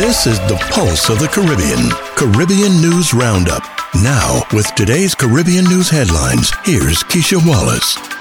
This is the pulse of the Caribbean. Caribbean News Roundup. Now, with today's Caribbean news headlines, here's Keisha Wallace.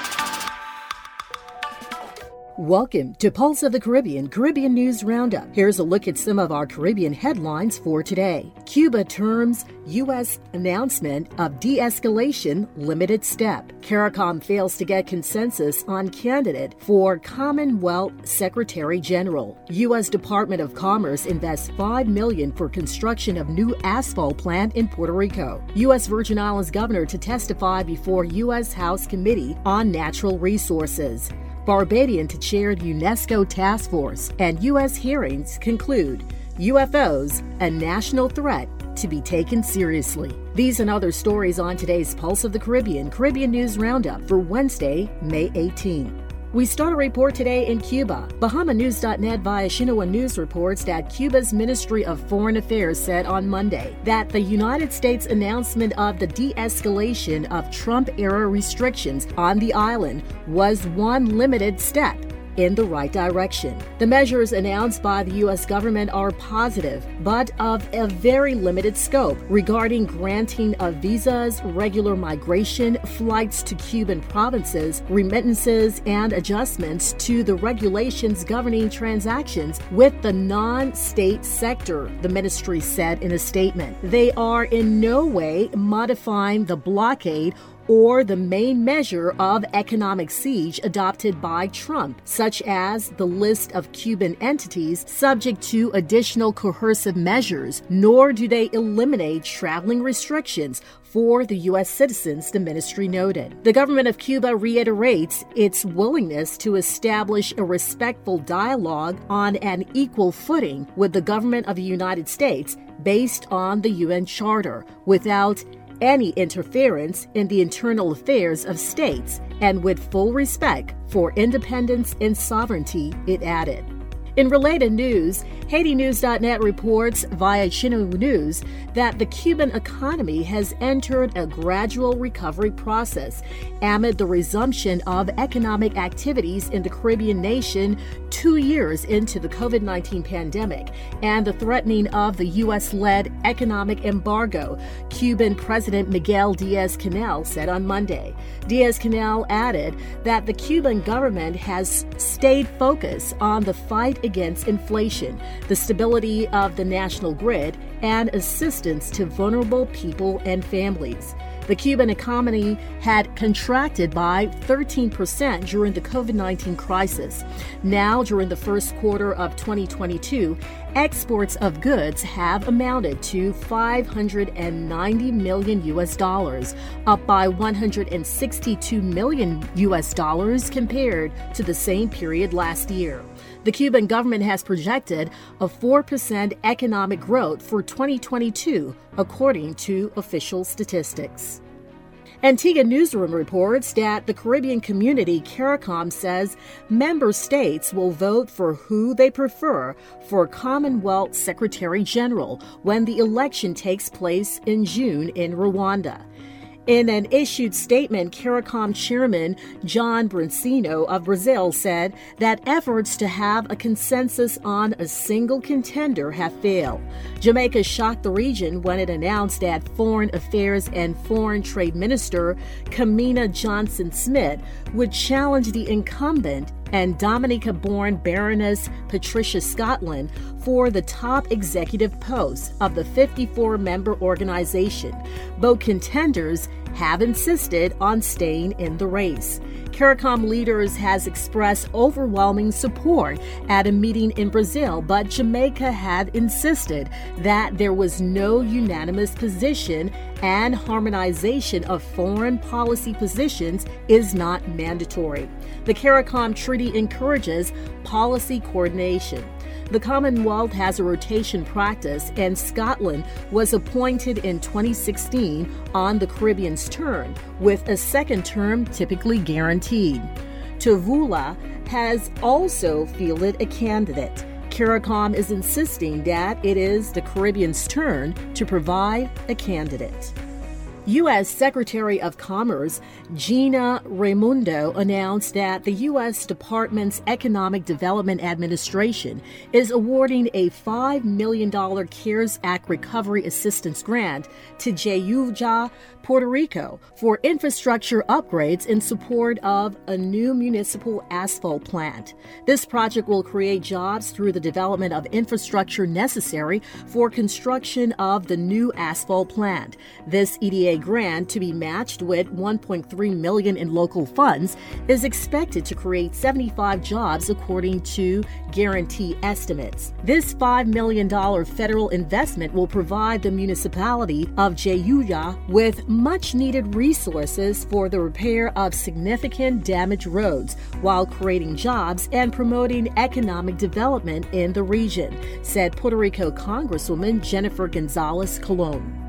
Welcome to Pulse of the Caribbean Caribbean News Roundup. Here's a look at some of our Caribbean headlines for today. Cuba terms U.S. announcement of de escalation limited step. CARICOM fails to get consensus on candidate for Commonwealth Secretary General. U.S. Department of Commerce invests 5 million for construction of new asphalt plant in Puerto Rico. U.S. Virgin Islands governor to testify before U.S. House Committee on Natural Resources. Barbadian to chair UNESCO task force, and U.S. hearings conclude UFOs a national threat to be taken seriously. These and other stories on today's Pulse of the Caribbean Caribbean News Roundup for Wednesday, May 18. We start a report today in Cuba. BahamaNews.net via Xinhua News reports that Cuba's Ministry of Foreign Affairs said on Monday that the United States announcement of the de escalation of Trump era restrictions on the island was one limited step in the right direction. The measures announced by the U.S. government are positive, but of a very limited scope regarding granting of visas, regular migration, flights to Cuban provinces, remittances, and adjustments to the regulations governing transactions with the non state sector, the ministry said in a statement. They are in no way modifying the blockade or the main measure of economic siege adopted by Trump, such as the list of Cuban entities subject to additional coercive measures, nor do they eliminate traveling restrictions for the U.S. citizens, the ministry noted. The government of Cuba reiterates its willingness to establish a respectful dialogue on an equal footing with the government of the United States based on the UN Charter without any interference in the internal affairs of states and with full respect for independence and sovereignty, it added. In related news, HaitiNews.net reports via Xinhua News that the Cuban economy has entered a gradual recovery process amid the resumption of economic activities in the Caribbean nation two years into the COVID 19 pandemic and the threatening of the U.S. led economic embargo, Cuban President Miguel Diaz Canel said on Monday. Diaz Canel added that the Cuban government has stayed focused on the fight against inflation, the stability of the national grid, and assistance to vulnerable people and families. The Cuban economy had contracted by 13% during the COVID 19 crisis. Now, during the first quarter of 2022, exports of goods have amounted to 590 million US dollars, up by 162 million US dollars compared to the same period last year. The Cuban government has projected a 4% economic growth for 2022, according to official statistics. Antigua Newsroom reports that the Caribbean community CARICOM says member states will vote for who they prefer for Commonwealth Secretary General when the election takes place in June in Rwanda. In an issued statement, CARICOM chairman John Briceño of Belize said that efforts to have a consensus on a single contender have failed. Jamaica shocked the region when it announced that Foreign Affairs and Foreign Trade Minister Kamina Johnson Smith would challenge the incumbent and Dominica born Baroness Patricia Scotland for the top executive post of the 54 member organization. Both contenders have insisted on staying in the race. CARICOM leaders has expressed overwhelming support at a meeting in Belize, but Jamaica had insisted that there was no unanimous position and harmonization of foreign policy positions is not mandatory. The CARICOM treaty encourages policy coordination. The Commonwealth has a rotation practice, and Scotland was appointed in 2016 on the Caribbean's turn, with a second term typically guaranteed. Tuvalu has also fielded a candidate. CARICOM is insisting that it is the Caribbean's turn to provide a candidate. U.S. Secretary of Commerce Gina Raimondo announced that the U.S. Department's Economic Development Administration is awarding a $5 million CARES Act Recovery Assistance Grant to Jayuya, Puerto Rico, for infrastructure upgrades in support of a new municipal asphalt plant. This project will create jobs through the development of infrastructure necessary for construction of the new asphalt plant. This EDA grant to be matched with 1.3 million in local funds is expected to create 75 jobs according to guarantee estimates. This $5 million federal investment will provide the municipality of Jayuya with much needed resources for the repair of significant damaged roads while creating jobs and promoting economic development in the region, said Puerto Rico Congresswoman Jennifer Gonzalez Colon.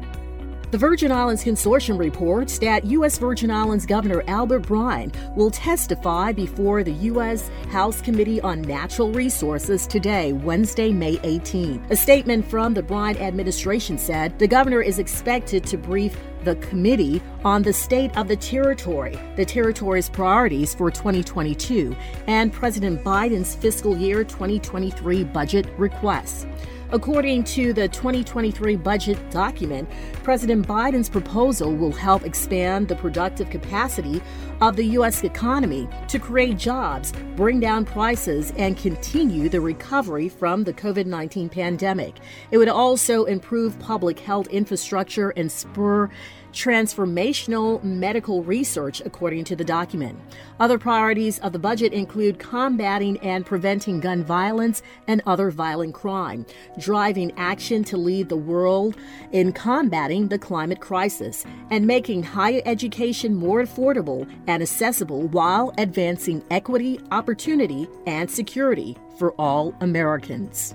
The Virgin Islands Consortium reports that U.S. Virgin Islands Governor Albert Bryan will testify before the U.S. House Committee on Natural Resources today, Wednesday, May 18. A statement from the Bryan administration said the governor is expected to brief the committee on the state of the territory, the territory's priorities for 2022, and President Biden's fiscal year 2023 budget requests. According to the 2023 budget document, President Biden's proposal will help expand the productive capacity of the U.S. economy to create jobs, bring down prices, and continue the recovery from the COVID 19 pandemic. It would also improve public health infrastructure and spur transformational medical research, according to the document. Other priorities of the budget include combating and preventing gun violence and other violent crime, driving action to lead the world in combating the climate crisis, and making higher education more affordable and accessible while advancing equity, opportunity, and security for all Americans.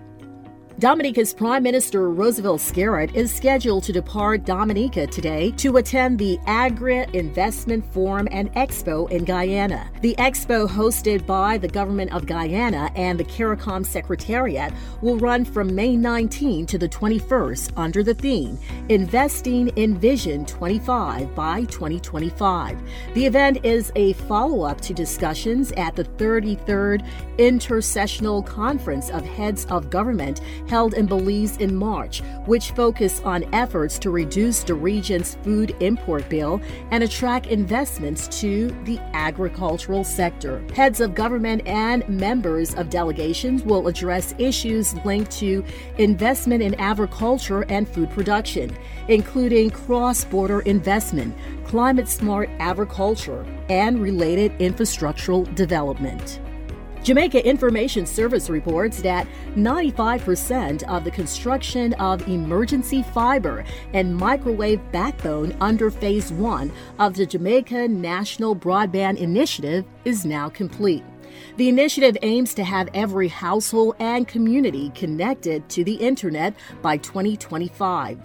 Dominica's Prime Minister Roosevelt Skerrit is scheduled to depart Dominica today to attend the Agri Investment Forum and Expo in Guyana. The expo, hosted by the Government of Guyana and the CARICOM Secretariat, will run from May 19 to the 21st under the theme Investing in Vision 25 by 2025. The event is a follow up to discussions at the 33rd Intersessional Conference of Heads of Government held in Belize in March, which focused on efforts to reduce the region's food import bill and attract investments to the agricultural sector. Heads of government and members of delegations will address issues linked to investment in agriculture and food production, including cross border investment, climate smart agriculture, and related infrastructural development. Jamaica Information Service reports that 95% of the construction of emergency fiber and microwave backbone under Phase 1 of the Jamaica National Broadband Initiative is now complete. The initiative aims to have every household and community connected to the internet by 2025.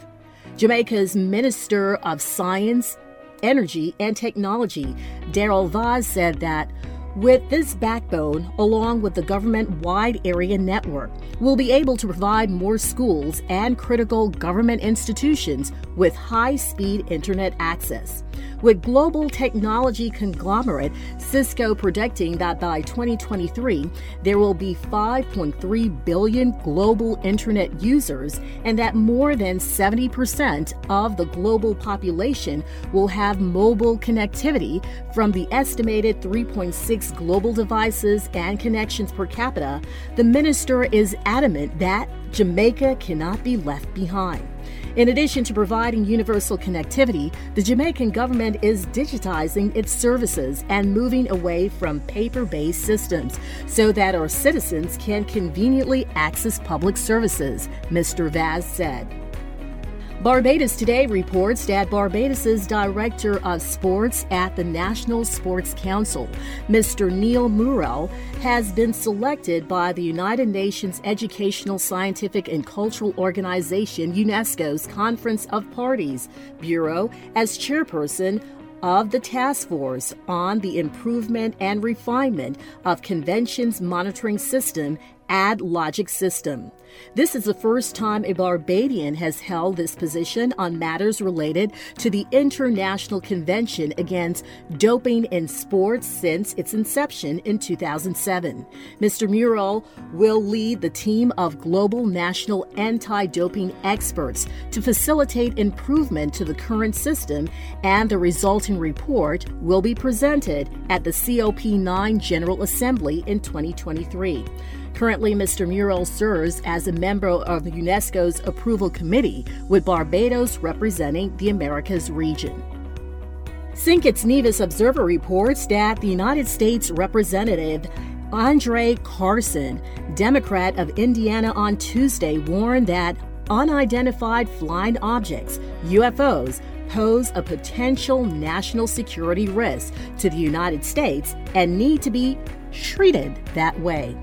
Jamaica's Minister of Science, Energy, and Technology, Daryl Vaz, said that with this backbone, along with the government wide area network, we'll be able to provide more schools and critical government institutions with high speed internet access with global technology conglomerate Cisco predicting that by 2023, there will be 5.3 billion global internet users and that more than 70% of the global population will have mobile connectivity from the estimated 3.6 global devices and connections per capita, the minister is adamant that Jamaica cannot be left behind. In addition to providing universal connectivity, the Jamaican government is digitizing its services and moving away from paper based systems so that our citizens can conveniently access public services, Mr. Vaz said. Barbados Today reports that Barbados's Director of Sports at the National Sports Council, Mr. Neil Murrell, has been selected by the United Nations Educational, Scientific, and Cultural Organization, UNESCO's Conference of Parties Bureau, as chairperson of the task force on the improvement and refinement of conventions monitoring system AdLogic system. This is the first time a Barbadian has held this position on matters related to the International Convention Against Doping in Sports since its inception in 2007. Mr. Murrell will lead the team of global national anti doping experts to facilitate improvement to the current system, and the resulting report will be presented at the COP9 General Assembly in 2023. Currently, Mr. Murrell serves as a member of UNESCO's approval committee, with Barbados representing the Americas region. Kitts Nevis Observer reports that the United States Representative Andre Carson, Democrat of Indiana, on Tuesday warned that unidentified flying objects, UFOs, pose a potential national security risk to the United States and need to be treated that way.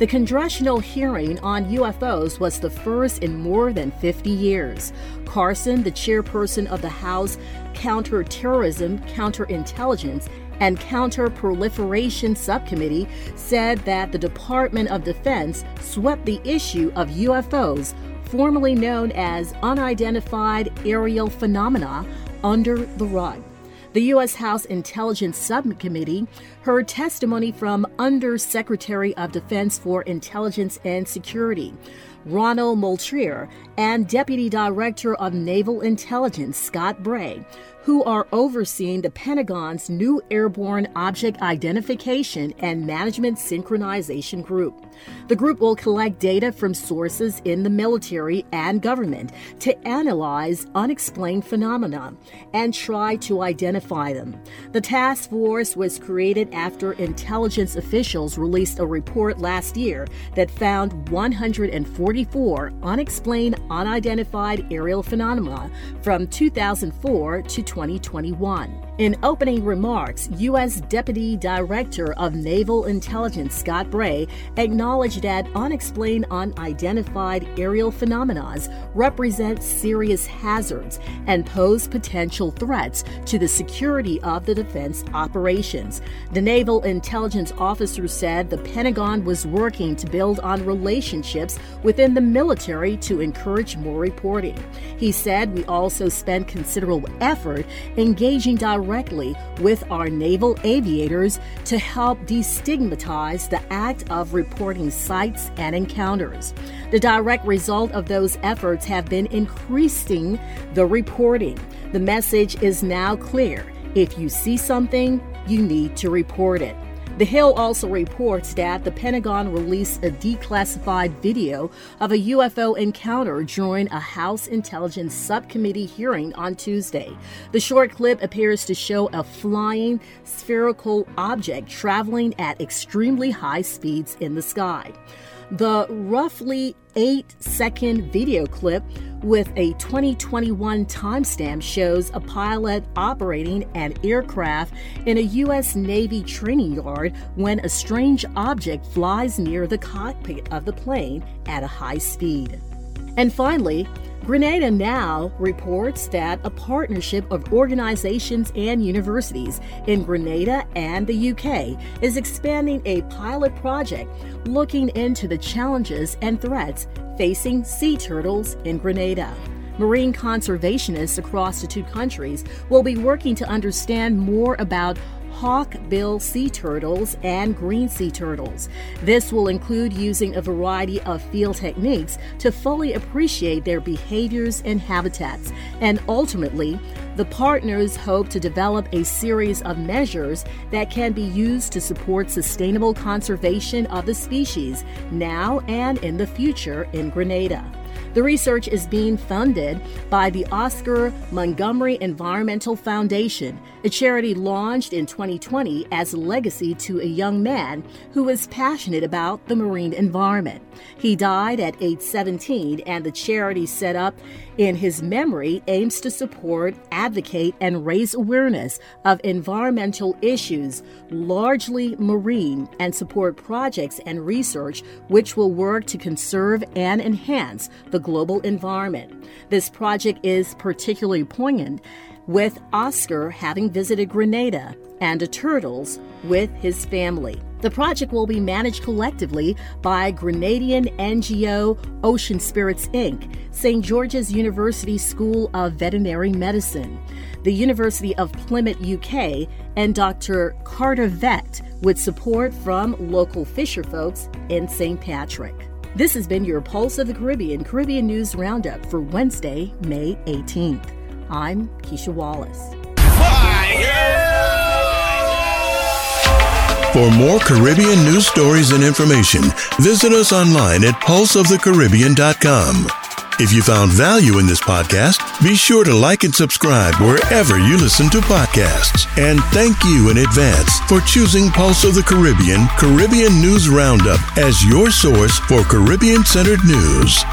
The congressional hearing on UFOs was the first in more than 50 years. Carson, the chairperson of the House Counterterrorism, Counterintelligence, and Counterproliferation Subcommittee, said that the Department of Defense swept the issue of UFOs, formerly known as unidentified aerial phenomena, under the rug. The U.S. House Intelligence Subcommittee heard testimony from Undersecretary of Defense for Intelligence and Security, Ronald Moultrie, and Deputy Director of Naval Intelligence, Scott Bray, who are overseeing the Pentagon's new Airborne Object Identification and Management Synchronization Group. The group will collect data from sources in the military and government to analyze unexplained phenomena and try to identify them. The task force was created after intelligence officials released a report last year that found 144 unexplained unidentified aerial phenomena from 2004 to 2021. In opening remarks, U.S. Deputy Director of Naval Intelligence Scott Bray acknowledged that unexplained unidentified aerial phenomena represent serious hazards and pose potential threats to the security of the defense operations. The Naval Intelligence officer said the Pentagon was working to build on relationships within the military to encourage more reporting. He said we also spent considerable effort engaging directly with our naval aviators to help destigmatize the act of reporting sights and encounters. The direct result of those efforts have been increasing the reporting. The message is now clear. If you see something, you need to report it. The Hill also reports that the Pentagon released a declassified video of a UFO encounter during a House Intelligence Subcommittee hearing on Tuesday. The short clip appears to show a flying spherical object traveling at extremely high speeds in the sky. The roughly eight second video clip with a 2021 timestamp shows a pilot operating an aircraft in a U.S. Navy training yard when a strange object flies near the cockpit of the plane at a high speed. And finally, Grenada Now reports that a partnership of organizations and universities in Grenada and the UK is expanding a pilot project looking into the challenges and threats facing sea turtles in Grenada. Marine conservationists across the two countries will be working to understand more about hawksbill sea turtles and green sea turtles. This will include using a variety of field techniques to fully appreciate their behaviors and habitats. And ultimately, the partners hope to develop a series of measures that can be used to support sustainable conservation of the species now and in the future in Grenada. The research is being funded by the Oscar Montgomery Environmental Foundation, a charity launched in 2020 as a legacy to a young man who was passionate about the marine environment. He died at age 17, and the charity set up in his memory aims to support, advocate, and raise awareness of environmental issues, largely marine, and support projects and research which will work to conserve and enhance the the global environment. This project is particularly poignant with Oscar having visited Grenada and the Turtles with his family. The project will be managed collectively by Grenadian NGO Ocean Spirits Inc., St. George's University School of Veterinary Medicine, the University of Plymouth, UK, and Dr. Carter Vet, with support from local fisher folks in St. Patrick. This has been your Pulse of the Caribbean Caribbean News Roundup for Wednesday, May 18th. I'm Keisha Wallace. For more Caribbean news stories and information, visit us online at pulseofthecaribbean.com. If you found value in this podcast, be sure to like and subscribe wherever you listen to podcasts. And thank you in advance for choosing Pulse of the Caribbean Caribbean News Roundup as your source for Caribbean centered news.